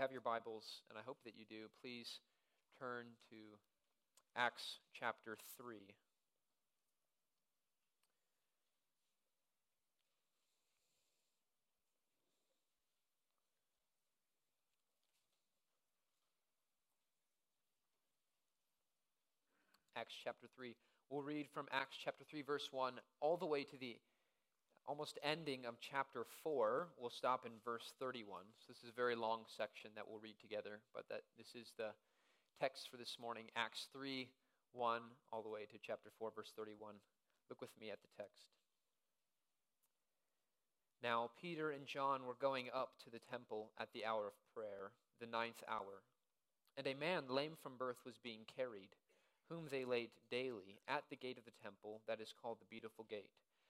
have your Bibles, and I hope that you do, please turn to Acts chapter 3. Acts chapter 3. We'll read from Acts chapter 3, verse 1, all the way to the almost ending of chapter 4. We'll stop in verse 31. So this is a very long section that we'll read together, but that this is the text for this morning, Acts 3, 1, all the way to chapter 4, verse 31. Look with me at the text. Now, Peter and John were going up to the temple at the hour of prayer, the ninth hour. And a man lame from birth was being carried, whom they laid daily at the gate of the temple that is called the Beautiful Gate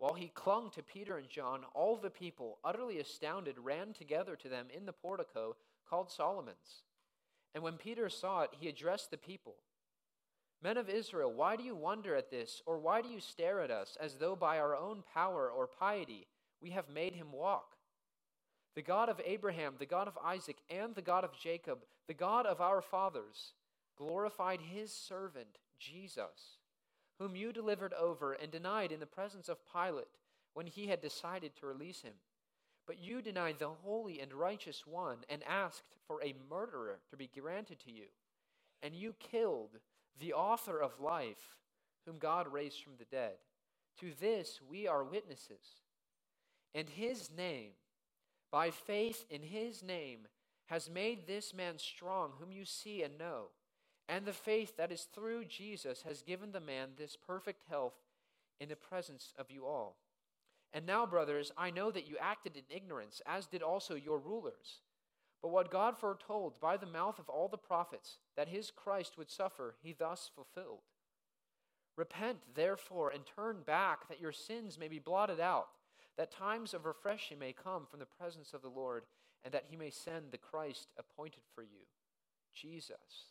While he clung to Peter and John, all the people, utterly astounded, ran together to them in the portico called Solomon's. And when Peter saw it, he addressed the people Men of Israel, why do you wonder at this, or why do you stare at us as though by our own power or piety we have made him walk? The God of Abraham, the God of Isaac, and the God of Jacob, the God of our fathers, glorified his servant, Jesus whom you delivered over and denied in the presence of Pilate when he had decided to release him. But you denied the holy and righteous one and asked for a murderer to be granted to you. And you killed the author of life, whom God raised from the dead. To this we are witnesses. And his name, by faith in his name, has made this man strong, whom you see and know. And the faith that is through Jesus has given the man this perfect health in the presence of you all. And now, brothers, I know that you acted in ignorance, as did also your rulers. But what God foretold by the mouth of all the prophets, that his Christ would suffer, he thus fulfilled. Repent, therefore, and turn back, that your sins may be blotted out, that times of refreshing may come from the presence of the Lord, and that he may send the Christ appointed for you, Jesus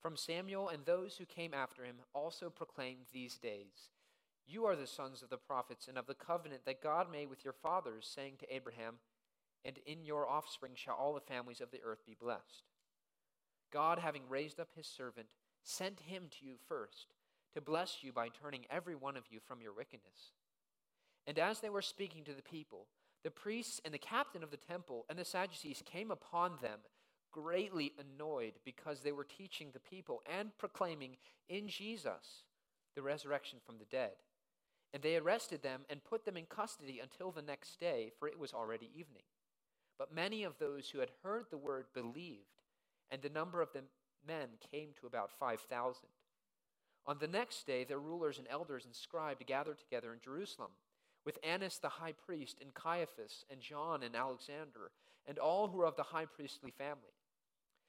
from Samuel and those who came after him also proclaimed these days You are the sons of the prophets and of the covenant that God made with your fathers, saying to Abraham, And in your offspring shall all the families of the earth be blessed. God, having raised up his servant, sent him to you first to bless you by turning every one of you from your wickedness. And as they were speaking to the people, the priests and the captain of the temple and the Sadducees came upon them greatly annoyed because they were teaching the people and proclaiming in Jesus the resurrection from the dead. And they arrested them and put them in custody until the next day, for it was already evening. But many of those who had heard the word believed, and the number of the men came to about 5,000. On the next day, their rulers and elders and scribes gathered together in Jerusalem with Annas the high priest, and Caiaphas, and John, and Alexander, and all who were of the high priestly family.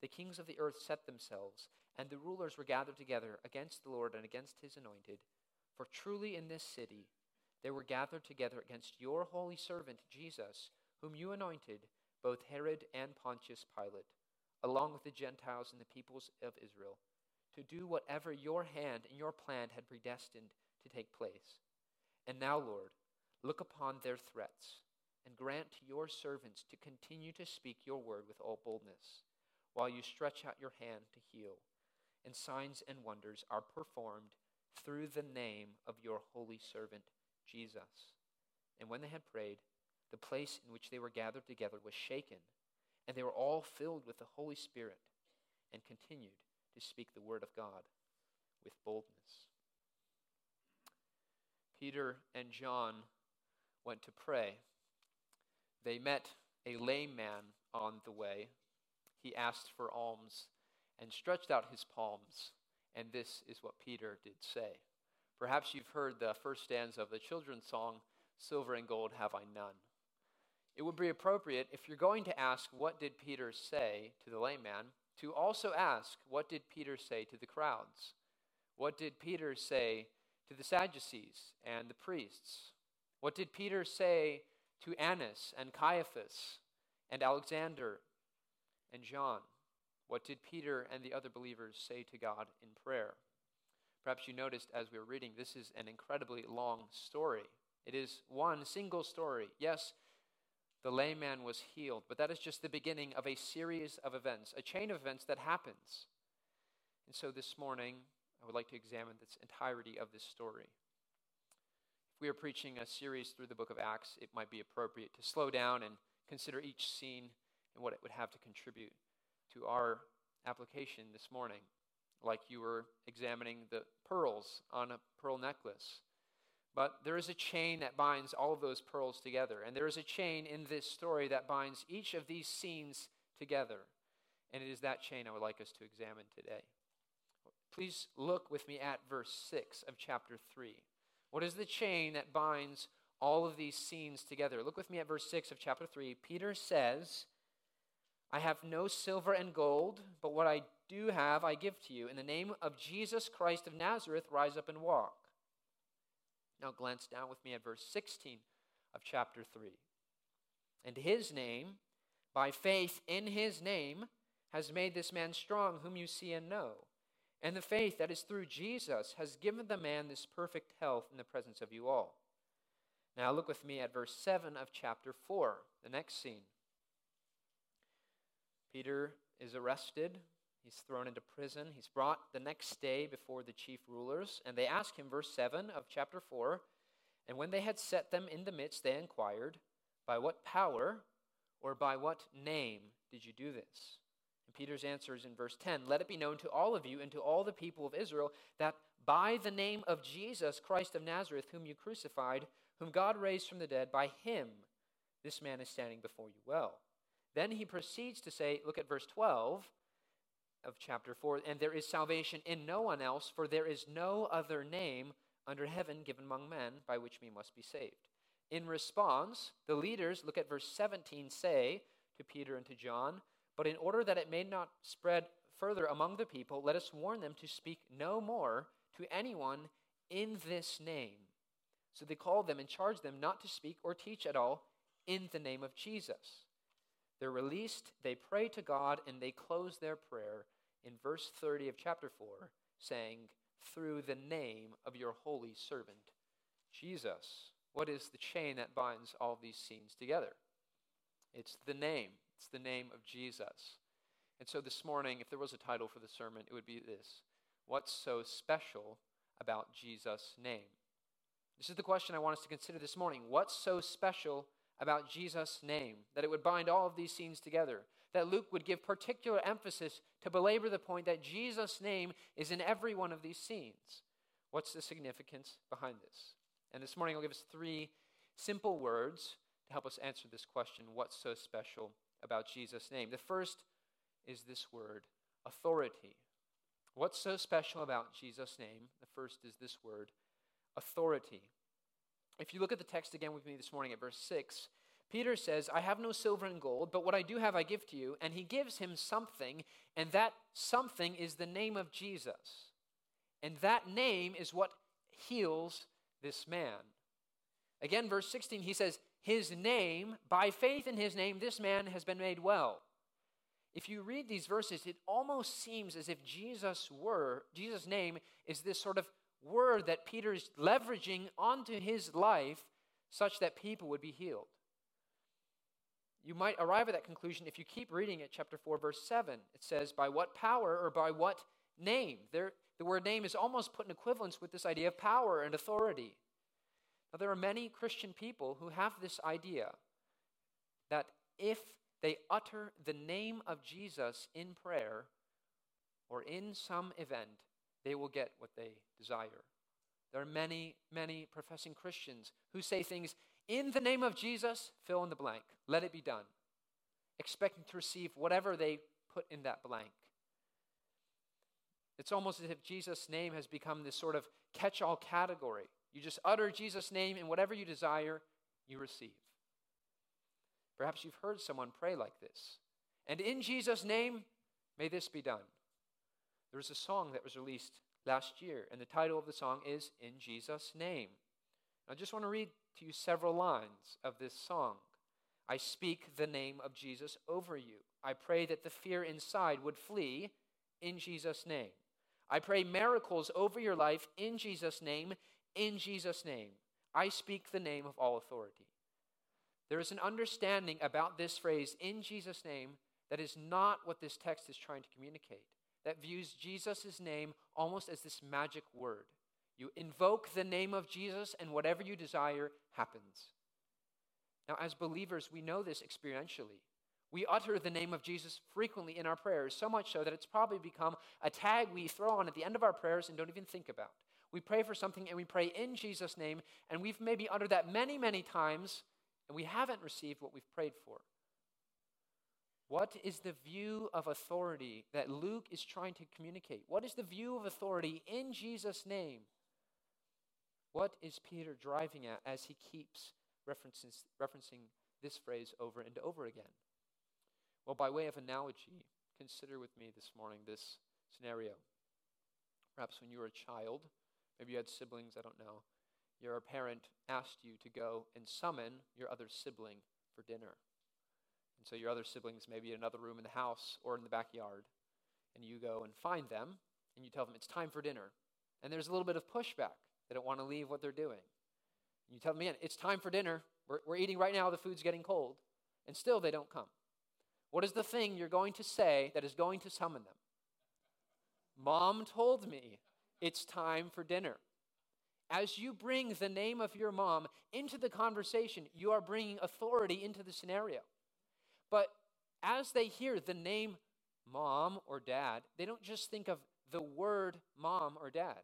The kings of the earth set themselves, and the rulers were gathered together against the Lord and against his anointed. For truly in this city they were gathered together against your holy servant Jesus, whom you anointed, both Herod and Pontius Pilate, along with the Gentiles and the peoples of Israel to do whatever your hand and your plan had predestined to take place. And now, Lord, look upon their threats and grant to your servants to continue to speak your word with all boldness, while you stretch out your hand to heal, and signs and wonders are performed through the name of your holy servant Jesus. And when they had prayed, the place in which they were gathered together was shaken, and they were all filled with the Holy Spirit and continued to speak the word of God with boldness. Peter and John went to pray. They met a lame man on the way. He asked for alms and stretched out his palms, and this is what Peter did say. Perhaps you've heard the first stanza of the children's song, Silver and Gold Have I None. It would be appropriate if you're going to ask, What did Peter say to the lame man? to also ask, what did Peter say to the crowds? What did Peter say to the Sadducees and the priests? What did Peter say to Annas and Caiaphas and Alexander and John? What did Peter and the other believers say to God in prayer? Perhaps you noticed as we were reading, this is an incredibly long story. It is one single story. Yes, the lame man was healed. But that is just the beginning of a series of events, a chain of events that happens. And so this morning, I would like to examine this entirety of this story. If we are preaching a series through the book of Acts, it might be appropriate to slow down and consider each scene and what it would have to contribute to our application this morning. Like you were examining the pearls on a pearl necklace but there is a chain that binds all of those pearls together. And there is a chain in this story that binds each of these scenes together. And it is that chain I would like us to examine today. Please look with me at verse 6 of chapter 3. What is the chain that binds all of these scenes together? Look with me at verse 6 of chapter 3. Peter says, I have no silver and gold, but what I do have I give to you. In the name of Jesus Christ of Nazareth, rise up and walk. Now glance down with me at verse 16 of chapter 3. And his name, by faith in his name, has made this man strong, whom you see and know. And the faith that is through Jesus has given the man this perfect health in the presence of you all. Now look with me at verse 7 of chapter 4, the next scene. Peter is arrested. He's thrown into prison. He's brought the next day before the chief rulers, and they ask him, verse 7 of chapter 4 And when they had set them in the midst, they inquired, By what power or by what name did you do this? And Peter's answer is in verse 10 Let it be known to all of you and to all the people of Israel that by the name of Jesus Christ of Nazareth, whom you crucified, whom God raised from the dead, by him this man is standing before you well. Then he proceeds to say, look at verse 12 of chapter 4 and there is salvation in no one else, for there is no other name under heaven given among men by which we must be saved. In response, the leaders, look at verse 17, say to Peter and to John, But in order that it may not spread further among the people, let us warn them to speak no more to anyone in this name. So they called them and charged them not to speak or teach at all in the name of Jesus. They're released, they pray to God, and they close their prayer in verse 30 of chapter 4, saying, Through the name of your holy servant, Jesus. What is the chain that binds all these scenes together? It's the name. It's the name of Jesus. And so this morning, if there was a title for the sermon, it would be this What's so special about Jesus' name? This is the question I want us to consider this morning. What's so special about Jesus' name, that it would bind all of these scenes together, that Luke would give particular emphasis to belabor the point that Jesus' name is in every one of these scenes. What's the significance behind this? And this morning I'll give us three simple words to help us answer this question what's so special about Jesus' name? The first is this word authority. What's so special about Jesus' name? The first is this word authority. If you look at the text again with me this morning at verse 6, Peter says, I have no silver and gold, but what I do have I give to you. And he gives him something, and that something is the name of Jesus. And that name is what heals this man. Again, verse 16, he says, His name, by faith in his name, this man has been made well. If you read these verses, it almost seems as if Jesus' were, Jesus' name is this sort of word that Peter is leveraging onto his life such that people would be healed. You might arrive at that conclusion if you keep reading it, chapter 4, verse 7. It says, By what power or by what name? There, the word name is almost put in equivalence with this idea of power and authority. Now, there are many Christian people who have this idea that if they utter the name of Jesus in prayer or in some event, they will get what they desire. There are many, many professing Christians who say things in the name of Jesus, fill in the blank, let it be done, expecting to receive whatever they put in that blank. It's almost as if Jesus' name has become this sort of catch all category. You just utter Jesus' name, and whatever you desire, you receive. Perhaps you've heard someone pray like this. And in Jesus' name, may this be done. There was a song that was released last year, and the title of the song is In Jesus' Name. I just want to read to you several lines of this song. I speak the name of Jesus over you. I pray that the fear inside would flee in Jesus' name. I pray miracles over your life in Jesus' name, in Jesus' name. I speak the name of all authority. There is an understanding about this phrase, in Jesus' name, that is not what this text is trying to communicate that views Jesus' name almost as this magic word. You invoke the name of Jesus, and whatever you desire happens. Now, as believers, we know this experientially. We utter the name of Jesus frequently in our prayers, so much so that it's probably become a tag we throw on at the end of our prayers and don't even think about. We pray for something and we pray in Jesus' name, and we've maybe uttered that many, many times, and we haven't received what we've prayed for. What is the view of authority that Luke is trying to communicate? What is the view of authority in Jesus' name? What is Peter driving at as he keeps referencing this phrase over and over again? Well, by way of analogy, consider with me this morning this scenario. Perhaps when you were a child, maybe you had siblings, I don't know, your parent asked you to go and summon your other sibling for dinner. And so your other siblings may be in another room in the house or in the backyard. And you go and find them and you tell them it's time for dinner. And there's a little bit of pushback. They don't want to leave what they're doing. And you tell them again, it's time for dinner. We're, we're eating right now, the food's getting cold. And still they don't come. What is the thing you're going to say that is going to summon them? Mom told me it's time for dinner. As you bring the name of your mom into the conversation, you are bringing authority into the scenario. As they hear the name mom or dad, they don't just think of the word mom or dad.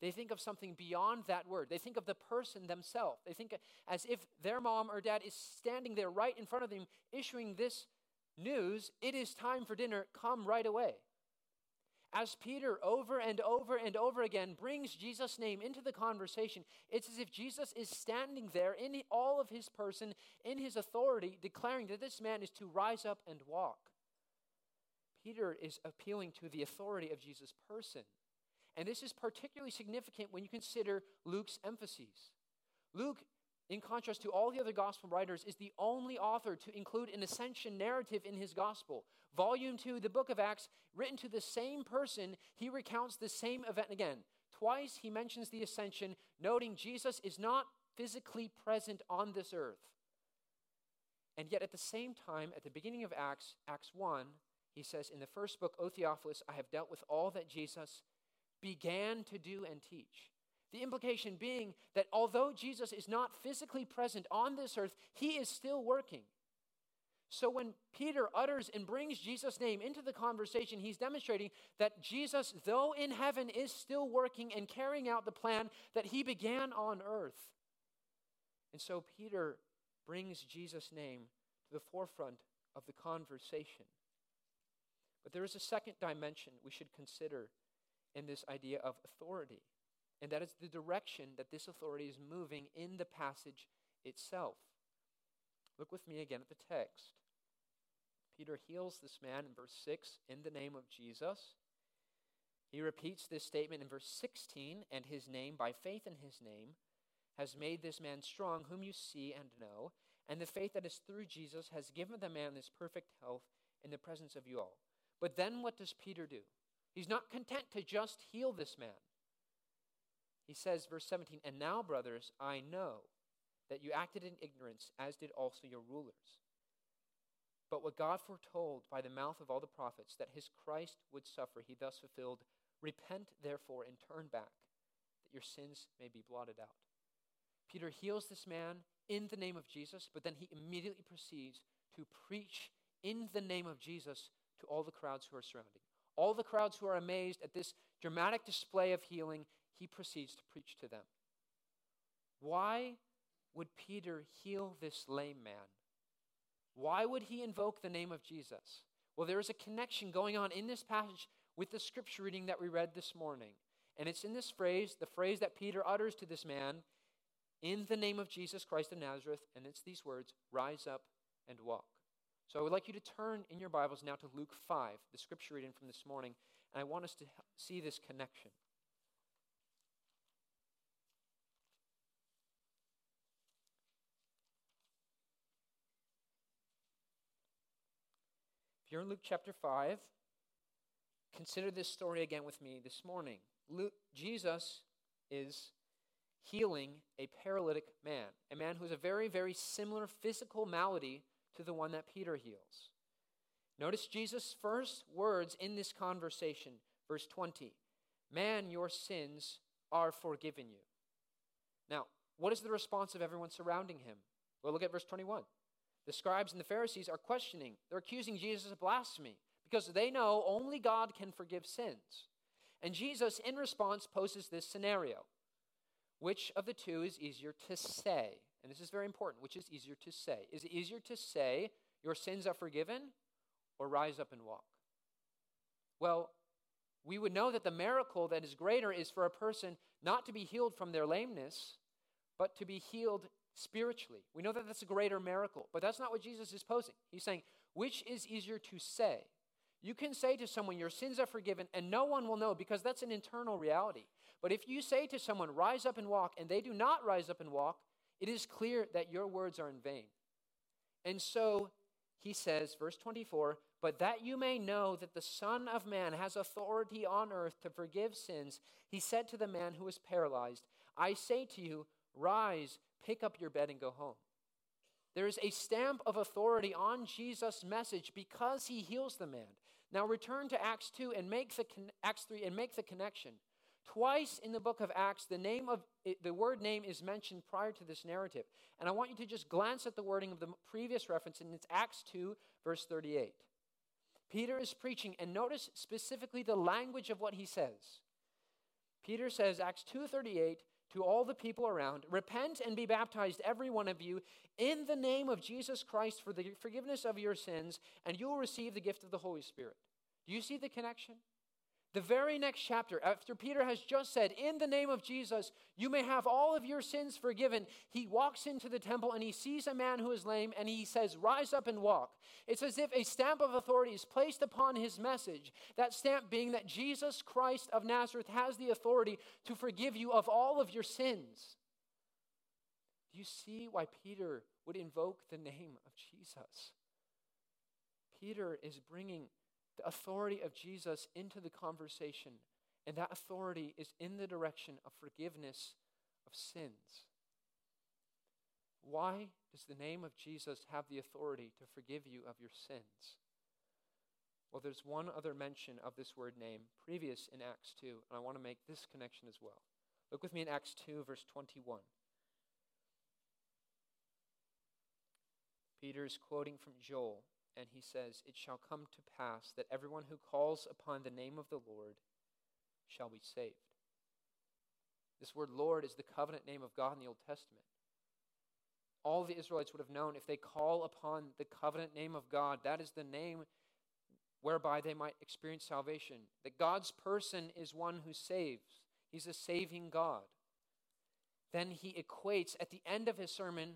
They think of something beyond that word. They think of the person themselves. They think as if their mom or dad is standing there right in front of them, issuing this news it is time for dinner, come right away. As Peter over and over and over again brings Jesus' name into the conversation, it's as if Jesus is standing there in all of his person, in his authority, declaring that this man is to rise up and walk. Peter is appealing to the authority of Jesus' person. And this is particularly significant when you consider Luke's emphases. Luke, in contrast to all the other gospel writers, is the only author to include an ascension narrative in his gospel. Volume 2, the book of Acts, written to the same person, he recounts the same event again. Twice he mentions the ascension, noting Jesus is not physically present on this earth. And yet, at the same time, at the beginning of Acts, Acts 1, he says, In the first book, O Theophilus, I have dealt with all that Jesus began to do and teach. The implication being that although Jesus is not physically present on this earth, he is still working. So when Peter utters and brings Jesus' name into the conversation, he's demonstrating that Jesus, though in heaven, is still working and carrying out the plan that he began on earth. And so Peter brings Jesus' name to the forefront of the conversation. But there is a second dimension we should consider in this idea of authority, and that is the direction that this authority is moving in the passage itself. Look with me again at the text. Peter heals this man in verse 6 in the name of Jesus. He repeats this statement in verse 16, and his name, by faith in his name, has made this man strong, whom you see and know. And the faith that is through Jesus has given the man this perfect health in the presence of you all. But then what does Peter do? He's not content to just heal this man. He says, verse 17, And now, brothers, I know that you acted in ignorance, as did also your rulers. But what God foretold by the mouth of all the prophets that his Christ would suffer, he thus fulfilled. Repent, therefore, and turn back, that your sins may be blotted out. Peter heals this man in the name of Jesus, but then he immediately proceeds to preach in the name of Jesus to all the crowds who are surrounding. All the crowds who are amazed at this dramatic display of healing, he proceeds to preach to them. Why would Peter heal this lame man? Why would he invoke the name of Jesus? Well, there is a connection going on in this passage with the scripture reading that we read this morning. And it's in this phrase, the phrase that Peter utters to this man, in the name of Jesus Christ of Nazareth, and it's these words rise up and walk. So I would like you to turn in your Bibles now to Luke 5, the scripture reading from this morning, and I want us to see this connection. You're in Luke chapter 5, consider this story again with me this morning. Luke, Jesus is healing a paralytic man, a man who has a very, very similar physical malady to the one that Peter heals. Notice Jesus' first words in this conversation, verse 20 Man, your sins are forgiven you. Now, what is the response of everyone surrounding him? Well, look at verse 21. The scribes and the Pharisees are questioning, they're accusing Jesus of blasphemy because they know only God can forgive sins. And Jesus, in response, poses this scenario Which of the two is easier to say? and this is very important, which is easier to say? Is it easier to say, Your sins are forgiven, or rise up and walk? Well, we would know that the miracle that is greater is for a person not to be healed from their lameness, but to be healed spiritually. We know that that's a greater miracle, but that's not what Jesus is posing. He's saying, which is easier to say? You can say to someone, Your sins are forgiven, and no one will know because that's an internal reality. But if you say to someone, Rise up and walk, and they do not rise up and walk, it is clear that your words are in vain. And so he says, verse 24, but that you may know that the Son of Man has authority on earth to forgive sins, he said to the man who was paralyzed, I say to you, rise, pick up your bed, and go home. There is a stamp of authority on Jesus' message because he heals the man. Now return to Acts 2 and make the Acts 3 and make the connection. Twice in the book of Acts, the name of the word name is mentioned prior to this narrative. And I want you to just glance at the wording of the previous reference, and it's Acts 2, verse 38. Peter is preaching, and notice specifically the language of what he says. Peter says, Acts 2:38, to all the people around, repent and be baptized, every one of you, in the name of Jesus Christ for the forgiveness of your sins, and you will receive the gift of the Holy Spirit. Do you see the connection? The very next chapter, after Peter has just said, In the name of Jesus, you may have all of your sins forgiven, he walks into the temple and he sees a man who is lame and he says, Rise up and walk. It's as if a stamp of authority is placed upon his message, that stamp being that Jesus Christ of Nazareth has the authority to forgive you of all of your sins. Do you see why Peter would invoke the name of Jesus? Peter is bringing the authority of Jesus into the conversation. And that authority is in the direction of forgiveness of sins. Why does the name of Jesus have the authority to forgive you of your sins? Well, there's one other mention of this word name previous in Acts 2, and I want to make this connection as well. Look with me in Acts 2, verse 21. Peter is quoting from Joel and he says, It shall come to pass that everyone who calls upon the name of the Lord shall be saved. This word Lord is the covenant name of God in the Old Testament. All the Israelites would have known if they call upon the covenant name of God, that is the name whereby they might experience salvation. That God's person is one who saves, He's a saving God. Then he equates at the end of his sermon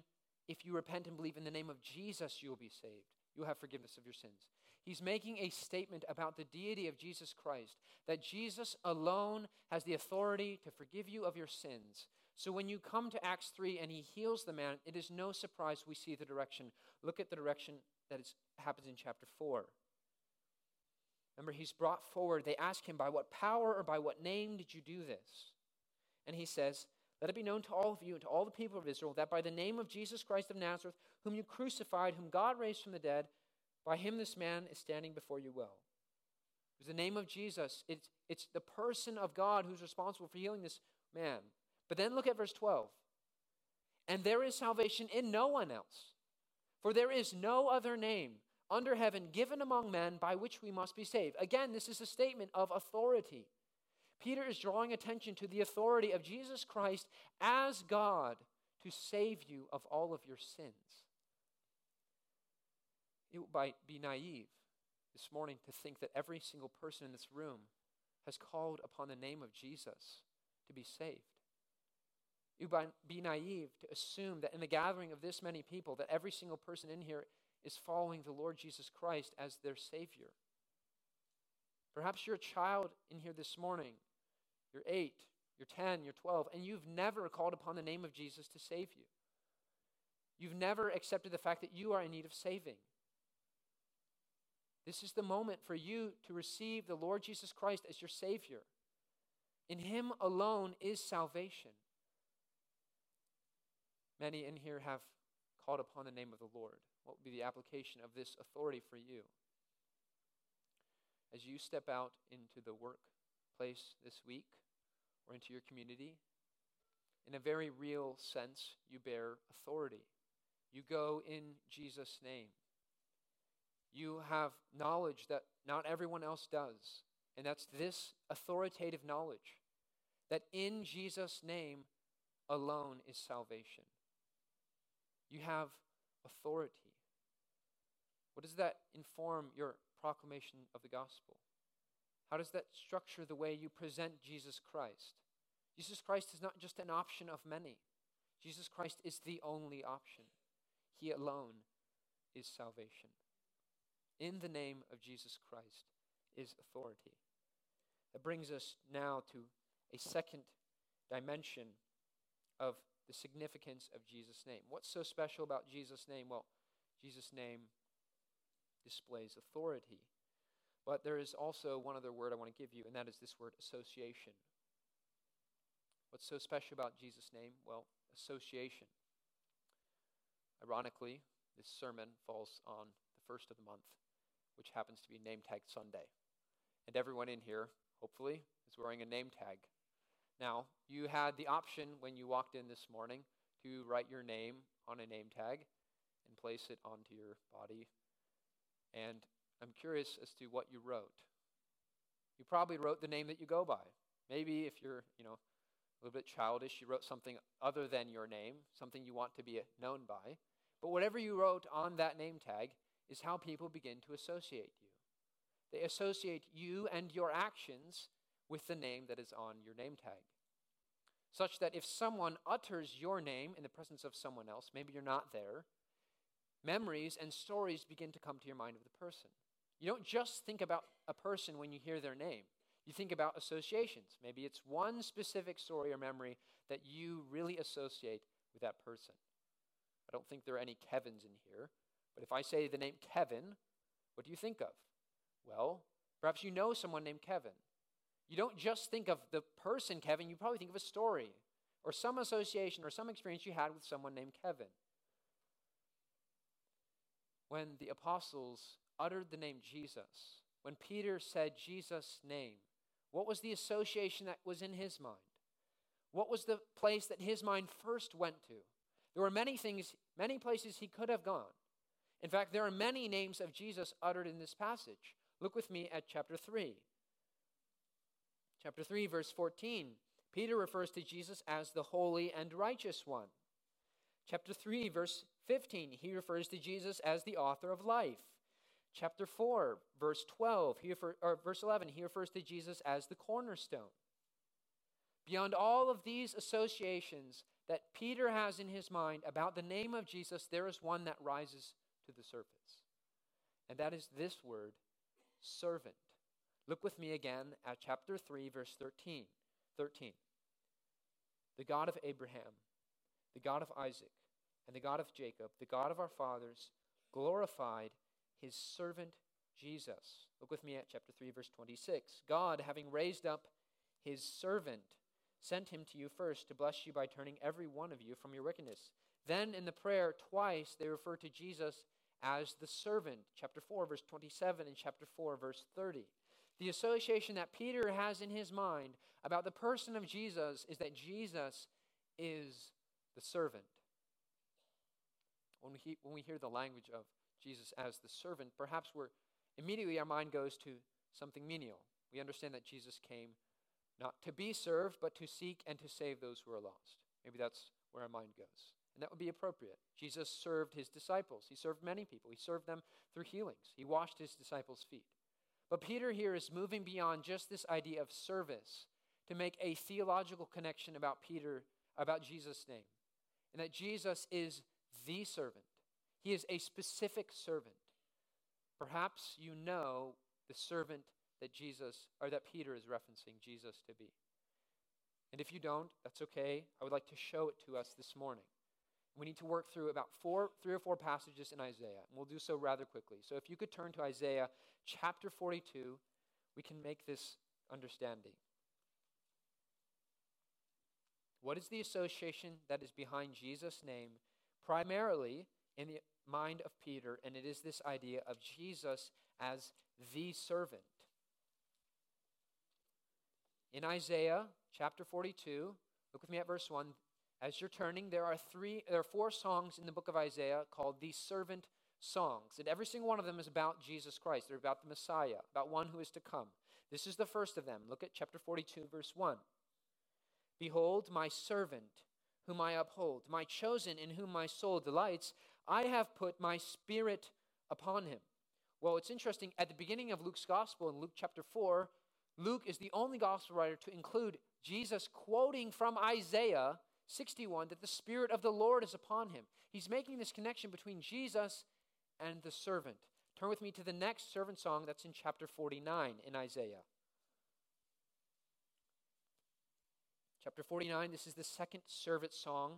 if you repent and believe in the name of Jesus, you will be saved you'll have forgiveness of your sins. He's making a statement about the deity of Jesus Christ, that Jesus alone has the authority to forgive you of your sins. So when you come to Acts 3 and he heals the man, it is no surprise we see the direction. Look at the direction that happens in chapter 4. Remember, he's brought forward. They ask him, By what power or by what name did you do this? And he says, let it be known to all of you and to all the people of Israel that by the name of Jesus Christ of Nazareth, whom you crucified, whom God raised from the dead, by him this man is standing before you well. It's the name of Jesus. It's, it's the person of God who's responsible for healing this man. But then look at verse 12. And there is salvation in no one else, for there is no other name under heaven given among men by which we must be saved. Again, this is a statement of authority. Peter is drawing attention to the authority of Jesus Christ as God to save you of all of your sins. It would be naive this morning to think that every single person in this room has called upon the name of Jesus to be saved. It would be naive to assume that in the gathering of this many people, that every single person in here is following the Lord Jesus Christ as their Savior. Perhaps you're a child in here this morning. You're eight, you're 10, you're 12, and you've never called upon the name of Jesus to save you. You've never accepted the fact that you are in need of saving. This is the moment for you to receive the Lord Jesus Christ as your Savior. In Him alone is salvation. Many in here have called upon the name of the Lord. What would be the application of this authority for you? as you step out into the workplace this week or into your community, in a very real sense, you bear authority. You go in Jesus' name. You have knowledge that not everyone else does, and that's this authoritative knowledge that in Jesus' name alone is salvation. You have authority. What does that inform your proclamation of the gospel? How does that structure the way you present Jesus Christ? Jesus Christ is not just an option of many, Jesus Christ is the only option. He alone is salvation. In the name of Jesus Christ is authority. That brings us now to a second dimension of the significance of Jesus' name. What's so special about Jesus' name? Well, Jesus' name displays authority. But there is also one other word I want to give you, and that is this word association. What's so special about Jesus' name? Well, association. Ironically, this sermon falls on the first of the month, which happens to be Name Tag Sunday. And everyone in here, hopefully, is wearing a name tag. Now, you had the option when you walked in this morning to write your name on a name tag and place it onto your body. And I'm curious as to what you wrote. You probably wrote the name that you go by. Maybe if you're, you know, a little bit childish, you wrote something other than your name, something you want to be known by. But whatever you wrote on that name tag is how people begin to associate you. They associate you and your actions with the name that is on your name tag. Such that if someone utters your name in the presence of someone else, maybe you're not there, memories and stories begin to come to your mind of the person. You don't just think about a person when you hear their name. You think about associations. Maybe it's one specific story or memory that you really associate with that person. I don't think there are any Kevins in here, but if I say the name Kevin, what do you think of? Well, perhaps you know someone named Kevin. You don't just think of the person Kevin, you probably think of a story or some association or some experience you had with someone named Kevin. When the apostles uttered the name Jesus, when Peter said Jesus' name, what was the association that was in his mind? What was the place that his mind first went to? There were many things, many places he could have gone. In fact, there are many names of Jesus uttered in this passage. Look with me at chapter 3. Chapter 3, verse 14. Peter refers to Jesus as the holy and righteous one. Chapter 3, verse 15, he refers to Jesus as the author of life. Chapter 4, verse 12, he refer, or verse 11, he refers to Jesus as the cornerstone. Beyond all of these associations that Peter has in his mind about the name of Jesus, there is one that rises to the surface. And that is this word, servant. Look with me again at chapter 3, verse 13. 13. The God of Abraham, the God of Isaac, and the God of Jacob, the God of our fathers, glorified his servant Jesus. Look with me at chapter 3, verse 26. God, having raised up his servant, sent him to you first to bless you by turning every one of you from your wickedness. Then in the prayer, twice they refer to Jesus as the servant, chapter 4, verse 27, and chapter 4, verse 30. The association that Peter has in his mind about the person of Jesus is that Jesus is the servant. When we, when we hear the language of Jesus as the servant, perhaps we're immediately our mind goes to something menial. We understand that Jesus came not to be served, but to seek and to save those who are lost. Maybe that's where our mind goes. And that would be appropriate. Jesus served his disciples. He served many people. He served them through healings. He washed his disciples' feet. But Peter here is moving beyond just this idea of service to make a theological connection about Peter, about Jesus' name. And that Jesus is the servant. He is a specific servant. Perhaps you know the servant that Jesus, or that Peter is referencing Jesus to be. And if you don't, that's okay. I would like to show it to us this morning. We need to work through about four, three or four passages in Isaiah, and we'll do so rather quickly. So if you could turn to Isaiah chapter 42, we can make this understanding. What is the association that is behind Jesus' name, primarily in the mind of Peter? And it is this idea of Jesus as the servant. In Isaiah chapter 42, look with me at verse 1. As you're turning, there are three there are four songs in the book of Isaiah called the servant songs. And every single one of them is about Jesus Christ. They're about the Messiah, about one who is to come. This is the first of them. Look at chapter 42, verse 1. Behold, my servant, whom I uphold, my chosen, in whom my soul delights, I have put my spirit upon him. Well, it's interesting. At the beginning of Luke's gospel, in Luke chapter 4, Luke is the only gospel writer to include Jesus quoting from Isaiah 61 that the Spirit of the Lord is upon him. He's making this connection between Jesus and the servant. Turn with me to the next servant song that's in chapter 49 in Isaiah. Chapter 49, this is the second servant song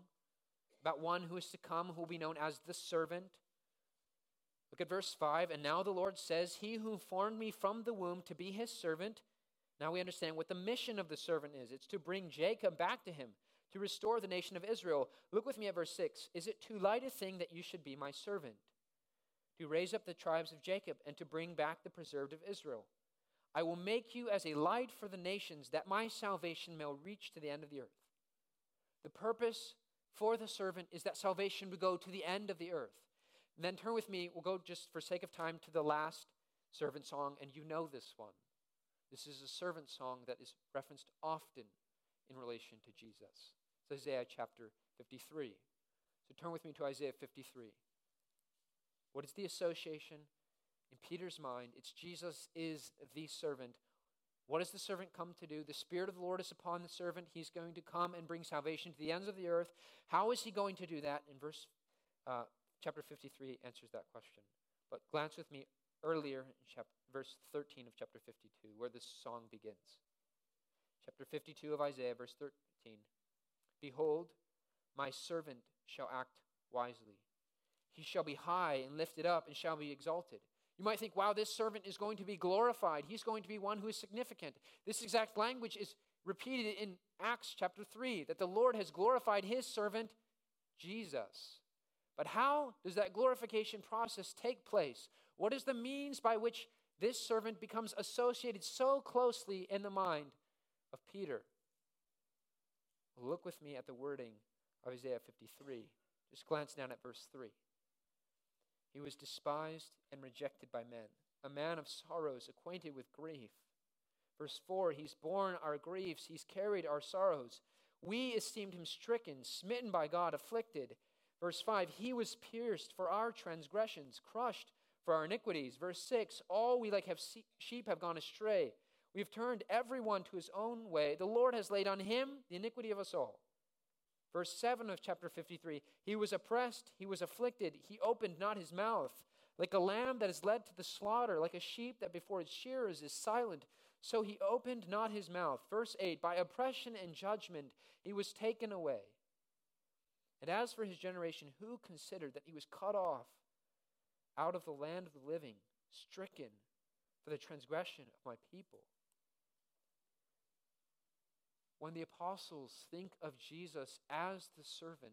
about one who is to come who will be known as the servant. Look at verse 5. And now the Lord says, He who formed me from the womb to be his servant now we understand what the mission of the servant is it's to bring Jacob back to him, to restore the nation of Israel. Look with me at verse 6. Is it too light a thing that you should be my servant? To raise up the tribes of Jacob and to bring back the preserved of Israel. I will make you as a light for the nations, that my salvation may reach to the end of the earth. The purpose for the servant is that salvation would go to the end of the earth. And then turn with me, we'll go just for sake of time to the last servant song, and you know this one. This is a servant song that is referenced often in relation to Jesus. It's Isaiah chapter 53. So turn with me to Isaiah 53. What is the association? In Peter's mind, it's Jesus is the servant. What does the servant come to do? The Spirit of the Lord is upon the servant. He's going to come and bring salvation to the ends of the earth. How is he going to do that? In verse uh, chapter 53 answers that question. But glance with me earlier in chapter, verse 13 of chapter 52, where this song begins. Chapter 52 of Isaiah, verse 13. Behold, my servant shall act wisely. He shall be high and lifted up and shall be exalted. You might think, wow, this servant is going to be glorified. He's going to be one who is significant. This exact language is repeated in Acts chapter 3 that the Lord has glorified his servant, Jesus. But how does that glorification process take place? What is the means by which this servant becomes associated so closely in the mind of Peter? Look with me at the wording of Isaiah 53. Just glance down at verse 3. He was despised and rejected by men, a man of sorrows, acquainted with grief. Verse 4 He's borne our griefs, He's carried our sorrows. We esteemed Him stricken, smitten by God, afflicted. Verse 5 He was pierced for our transgressions, crushed for our iniquities. Verse 6 All we like have sheep have gone astray. We have turned everyone to his own way. The Lord has laid on him the iniquity of us all. Verse 7 of chapter 53 He was oppressed, he was afflicted, he opened not his mouth. Like a lamb that is led to the slaughter, like a sheep that before its shearers is silent, so he opened not his mouth. Verse 8 By oppression and judgment he was taken away. And as for his generation, who considered that he was cut off out of the land of the living, stricken for the transgression of my people? When the apostles think of Jesus as the servant,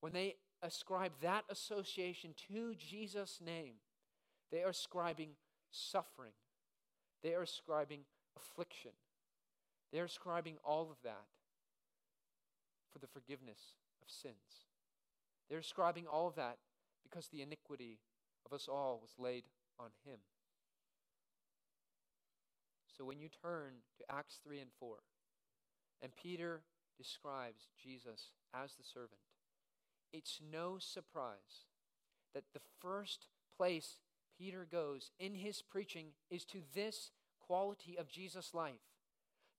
when they ascribe that association to Jesus' name, they are ascribing suffering. They are ascribing affliction. They are ascribing all of that for the forgiveness of sins. They're ascribing all of that because the iniquity of us all was laid on him. So when you turn to Acts 3 and 4, and Peter describes Jesus as the servant. It's no surprise that the first place Peter goes in his preaching is to this quality of Jesus' life.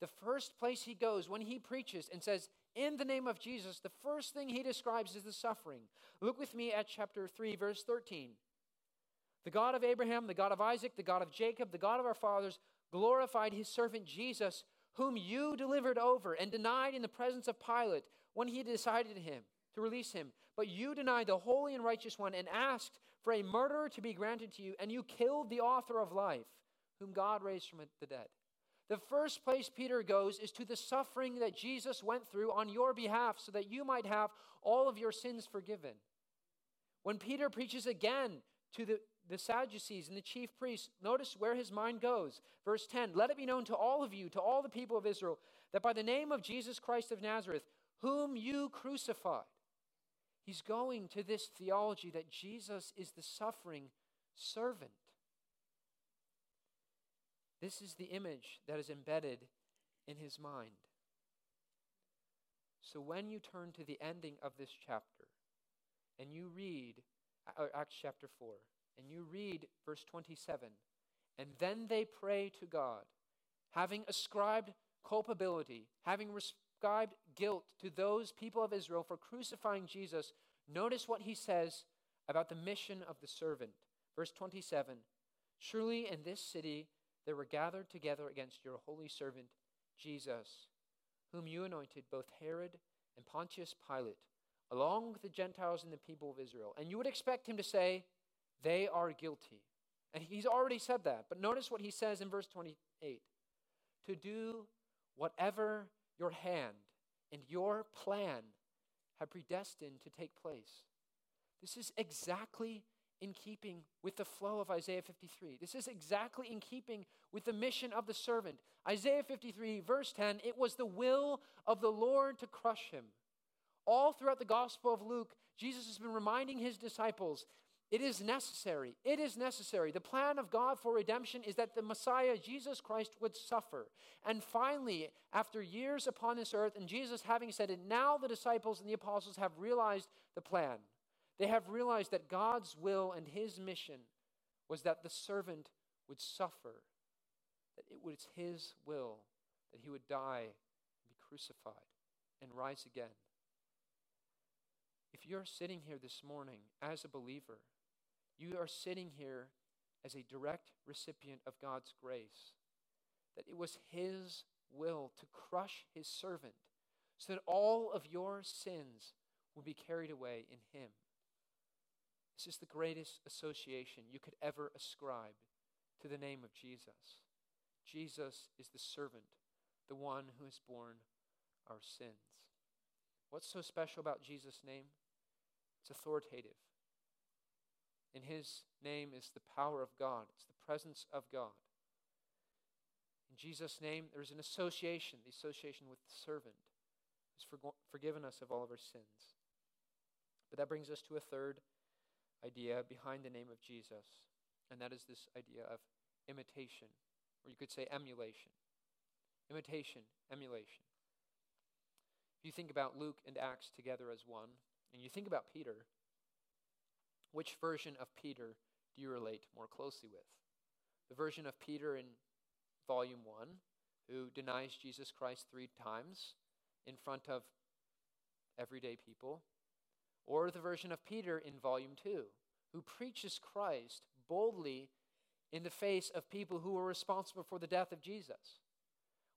The first place he goes when he preaches and says, in the name of Jesus, the first thing he describes is the suffering. Look with me at chapter 3, verse 13. The God of Abraham, the God of Isaac, the God of Jacob, the God of our fathers glorified his servant Jesus, whom you delivered over and denied in the presence of Pilate when he decided him to release him. But you denied the holy and righteous one and asked for a murderer to be granted to you, and you killed the author of life, whom God raised from the dead. The first place Peter goes is to the suffering that Jesus went through on your behalf so that you might have all of your sins forgiven. When Peter preaches again to the the Sadducees and the chief priests, notice where his mind goes. Verse 10 Let it be known to all of you, to all the people of Israel, that by the name of Jesus Christ of Nazareth, whom you crucified, he's going to this theology that Jesus is the suffering servant. This is the image that is embedded in his mind. So when you turn to the ending of this chapter and you read uh, Acts chapter 4, and you read verse 27 and then they pray to God, having ascribed culpability, having ascribed guilt to those people of Israel for crucifying Jesus. Notice what he says about the mission of the servant. Verse 27 Surely in this city they were gathered together against your holy servant, Jesus, whom you anointed, both Herod and Pontius Pilate, along with the Gentiles and the people of Israel. And you would expect him to say, they are guilty. And he's already said that. But notice what he says in verse 28 to do whatever your hand and your plan have predestined to take place. This is exactly in keeping with the flow of Isaiah 53. This is exactly in keeping with the mission of the servant. Isaiah 53, verse 10 it was the will of the Lord to crush him. All throughout the Gospel of Luke, Jesus has been reminding his disciples it is necessary. It is necessary. The plan of God for redemption is that the Messiah, Jesus Christ, would suffer. And finally, after years upon this earth, and Jesus having said it, now the disciples and the apostles have realized the plan. They have realized that God's will and his mission was that the servant would suffer, that it was his will that he would die and be crucified and rise again. If you're sitting here this morning as a believer, you are sitting here as a direct recipient of God's grace. That it was His will to crush His servant so that all of your sins would be carried away in Him. This is the greatest association you could ever ascribe to the name of Jesus. Jesus is the servant, the one who has borne our sins. What's so special about Jesus' name? It's authoritative. In his name is the power of God, it's the presence of God. In Jesus' name, there's an association, the association with the servant who's for- forgiven us of all of our sins. But that brings us to a third idea behind the name of Jesus, and that is this idea of imitation, or you could say emulation. Imitation, emulation. If you think about Luke and Acts together as one, and you think about Peter, which version of Peter do you relate more closely with? The version of Peter in volume 1, who denies Jesus Christ three times in front of everyday people, or the version of Peter in volume 2, who preaches Christ boldly in the face of people who were responsible for the death of Jesus?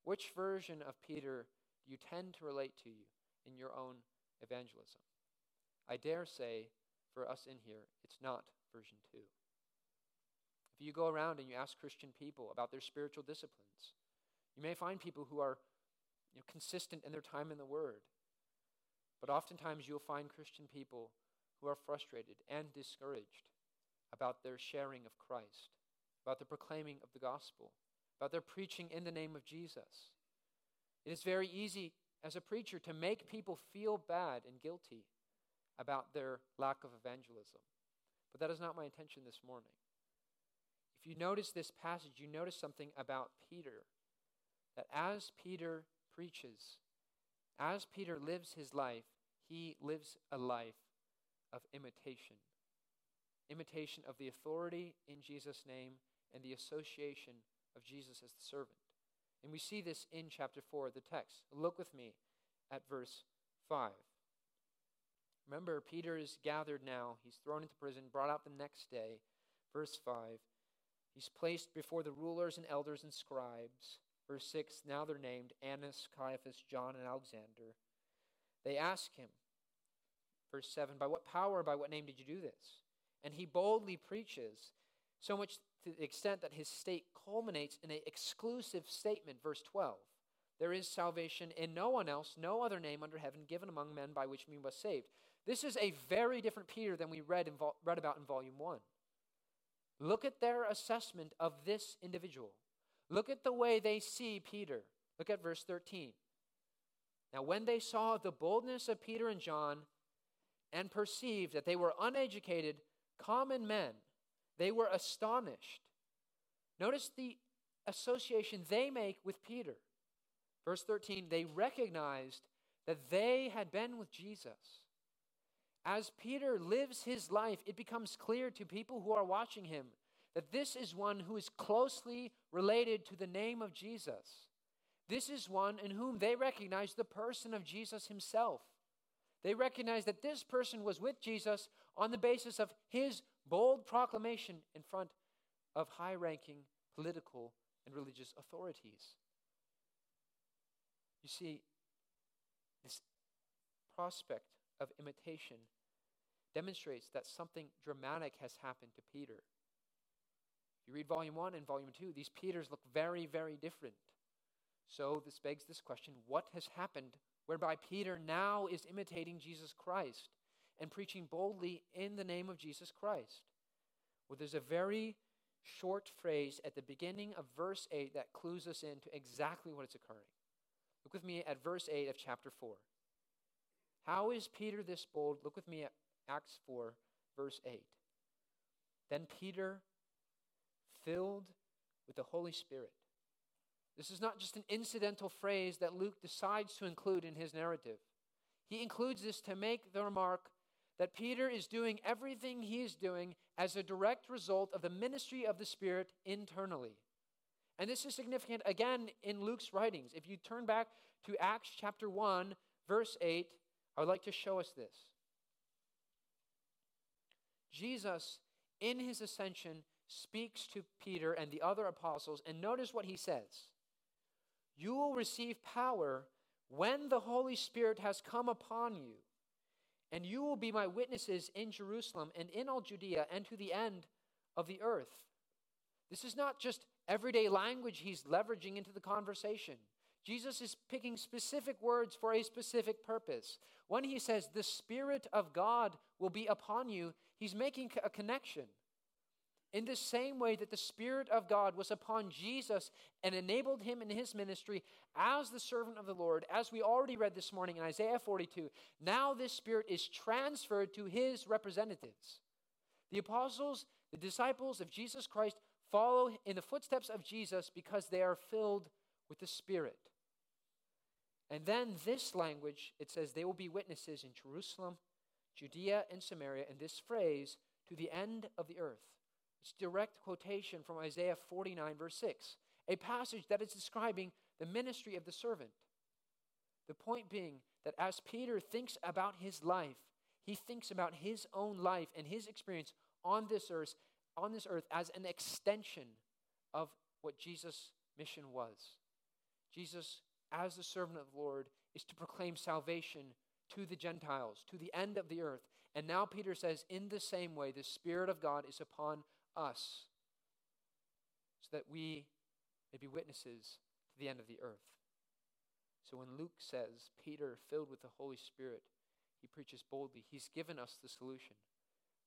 Which version of Peter do you tend to relate to you in your own evangelism? I dare say for us in here, it's not version 2. If you go around and you ask Christian people about their spiritual disciplines, you may find people who are you know, consistent in their time in the Word. But oftentimes you'll find Christian people who are frustrated and discouraged about their sharing of Christ, about the proclaiming of the gospel, about their preaching in the name of Jesus. It is very easy as a preacher to make people feel bad and guilty about their lack of evangelism. But that is not my intention this morning. If you notice this passage, you notice something about Peter. That as Peter preaches, as Peter lives his life, he lives a life of imitation. Imitation of the authority in Jesus' name and the association of Jesus as the servant. And we see this in chapter 4 of the text. Look with me at verse 5. Remember, Peter is gathered now. He's thrown into prison, brought out the next day. Verse 5. He's placed before the rulers and elders and scribes. Verse 6. Now they're named Annas, Caiaphas, John, and Alexander. They ask him, verse 7, By what power, by what name did you do this? And he boldly preaches, so much to the extent that his state culminates in an exclusive statement, verse 12. There is salvation in no one else, no other name under heaven given among men by which we must saved. This is a very different Peter than we read, in, read about in volume 1. Look at their assessment of this individual. Look at the way they see Peter. Look at verse 13. Now, when they saw the boldness of Peter and John and perceived that they were uneducated, common men, they were astonished. Notice the association they make with Peter. Verse 13, they recognized that they had been with Jesus. As Peter lives his life, it becomes clear to people who are watching him that this is one who is closely related to the name of Jesus. This is one in whom they recognize the person of Jesus himself. They recognize that this person was with Jesus on the basis of his bold proclamation in front of high ranking political and religious authorities. You see, this prospect of imitation demonstrates that something dramatic has happened to Peter. You read volume 1 and volume 2, these Peters look very, very different. So this begs this question what has happened whereby Peter now is imitating Jesus Christ and preaching boldly in the name of Jesus Christ. Well, there's a very short phrase at the beginning of verse 8 that clues us into exactly what is occurring. Look with me at verse 8 of chapter 4. How is Peter this bold? Look with me at Acts 4, verse 8. Then Peter, filled with the Holy Spirit. This is not just an incidental phrase that Luke decides to include in his narrative. He includes this to make the remark that Peter is doing everything he is doing as a direct result of the ministry of the Spirit internally. And this is significant again in Luke's writings. If you turn back to Acts chapter 1, verse 8, I would like to show us this. Jesus, in his ascension, speaks to Peter and the other apostles, and notice what he says You will receive power when the Holy Spirit has come upon you, and you will be my witnesses in Jerusalem and in all Judea and to the end of the earth. This is not just everyday language he's leveraging into the conversation. Jesus is picking specific words for a specific purpose. When he says, The Spirit of God will be upon you, he's making a connection. In the same way that the Spirit of God was upon Jesus and enabled him in his ministry as the servant of the Lord, as we already read this morning in Isaiah 42, now this Spirit is transferred to his representatives. The apostles, the disciples of Jesus Christ, follow in the footsteps of Jesus because they are filled with the Spirit. And then this language, it says, they will be witnesses in Jerusalem, Judea, and Samaria, and this phrase, to the end of the earth. It's direct quotation from Isaiah 49, verse 6, a passage that is describing the ministry of the servant. The point being that as Peter thinks about his life, he thinks about his own life and his experience on this earth, on this earth as an extension of what Jesus' mission was. Jesus as the servant of the Lord is to proclaim salvation to the Gentiles, to the end of the earth. And now Peter says, in the same way, the Spirit of God is upon us, so that we may be witnesses to the end of the earth. So when Luke says, Peter, filled with the Holy Spirit, he preaches boldly, he's given us the solution.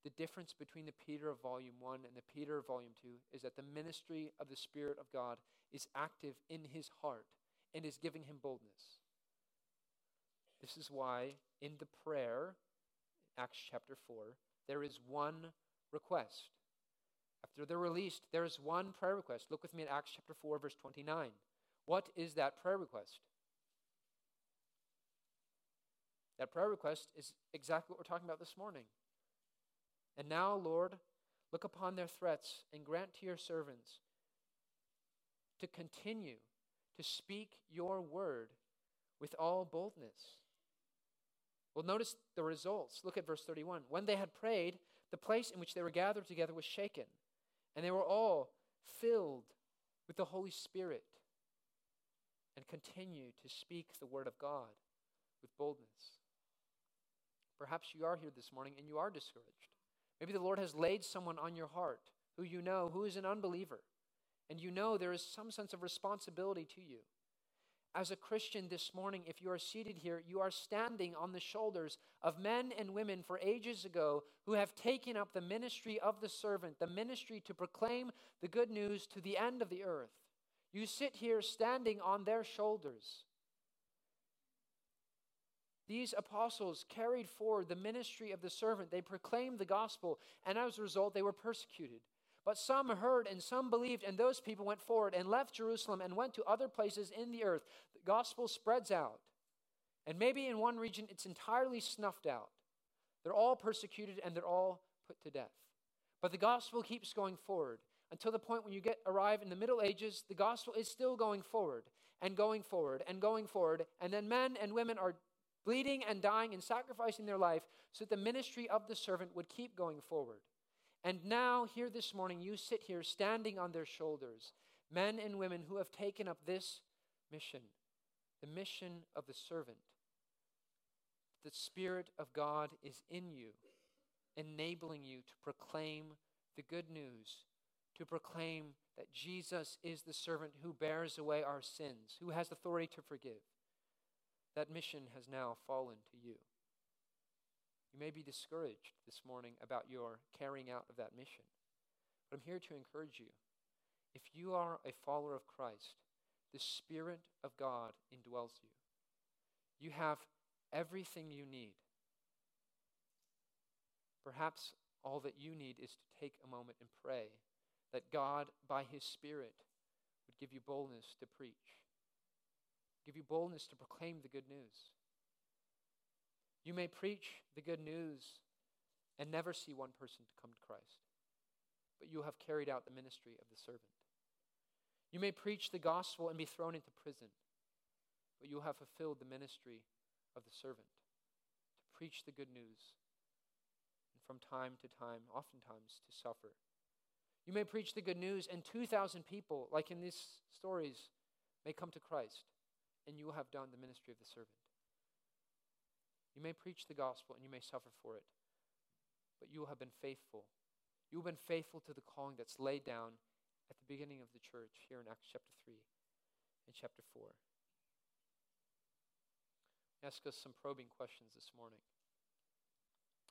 The difference between the Peter of volume 1 and the Peter of volume 2 is that the ministry of the Spirit of God is active in his heart and is giving him boldness. This is why in the prayer, Acts chapter 4, there is one request. After they're released, there is one prayer request. Look with me at Acts chapter 4, verse 29. What is that prayer request? That prayer request is exactly what we're talking about this morning. And now, Lord, look upon their threats and grant to your servants to continue to speak your word with all boldness. Well, notice the results. Look at verse 31. When they had prayed, the place in which they were gathered together was shaken, and they were all filled with the Holy Spirit and continued to speak the word of God with boldness. Perhaps you are here this morning and you are discouraged. Maybe the Lord has laid someone on your heart who you know who is an unbeliever and you know there is some sense of responsibility to you. As a Christian this morning, if you are seated here, you are standing on the shoulders of men and women for ages ago who have taken up the ministry of the servant, the ministry to proclaim the good news to the end of the earth. You sit here standing on their shoulders. These apostles carried forward the ministry of the servant. They proclaimed the gospel, and as a result, they were persecuted. But some heard and some believed, and those people went forward and left Jerusalem and went to other places in the earth. The gospel spreads out. And maybe in one region it's entirely snuffed out. They're all persecuted and they're all put to death. But the gospel keeps going forward until the point when you get arrive in the Middle Ages, the gospel is still going forward and going forward and going forward. And then men and women are bleeding and dying and sacrificing their life so that the ministry of the servant would keep going forward. And now, here this morning, you sit here standing on their shoulders, men and women who have taken up this mission, the mission of the servant. The Spirit of God is in you, enabling you to proclaim the good news, to proclaim that Jesus is the servant who bears away our sins, who has authority to forgive. that mission has now fallen to you. You may be discouraged this morning about your carrying out of that mission. But I'm here to encourage you. If you are a follower of Christ, the Spirit of God indwells you. You have everything you need. Perhaps all that you need is to take a moment and pray that God, by His Spirit, would give you boldness to preach, give you boldness to proclaim the good news. You may preach the good news and never see one person to come to Christ, but you have carried out the ministry of the servant. You may preach the gospel and be thrown into prison, but you have fulfilled the ministry of the servant to preach the good news and from time to time, oftentimes, to suffer. You may preach the good news, and 2,000 people, like in these stories, may come to Christ, and you have done the ministry of the servant. You may preach the gospel, and you may suffer for it, but you will have been faithful. You have been faithful to the calling that's laid down at the beginning of the church here in Acts chapter 3 and chapter 4. Ask us some probing questions this morning.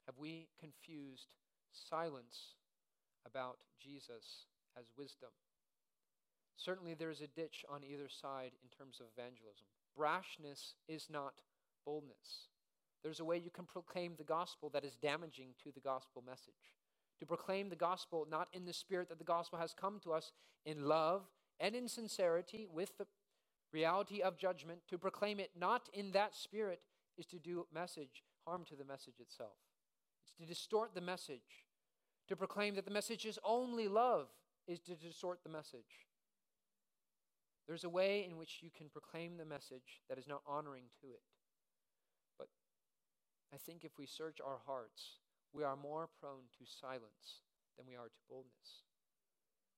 Have we confused silence about Jesus as wisdom? Certainly, there's a ditch on either side in terms of evangelism. Brashness is not boldness. There's a way you can proclaim the gospel that is damaging to the gospel message to proclaim the gospel not in the spirit that the gospel has come to us in love and in sincerity with the reality of judgment, to proclaim it not in that spirit is to do message harm to the message itself. It's to distort the message. To proclaim that the message is only love is to distort the message. There's a way in which you can proclaim the message that is not honoring to it. I think if we search our hearts, we are more prone to silence than we are to boldness.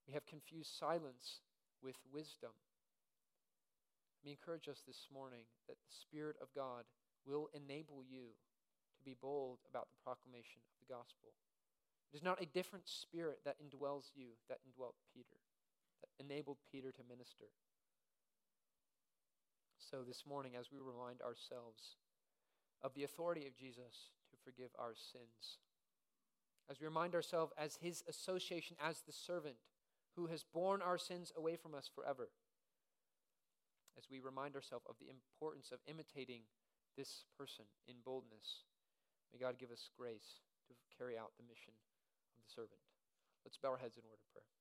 We have confused silence with wisdom. Let me encourage us this morning that the Spirit of God will enable you to be bold about the proclamation of the gospel. It is not a different spirit that indwells you that indwelt Peter, that enabled Peter to minister. So, this morning, as we remind ourselves of the authority of Jesus to forgive our sins. As we remind ourselves as his association as the servant who has borne our sins away from us forever. As we remind ourselves of the importance of imitating this person in boldness, may God give us grace to carry out the mission of the servant. Let's bow our heads in word of prayer.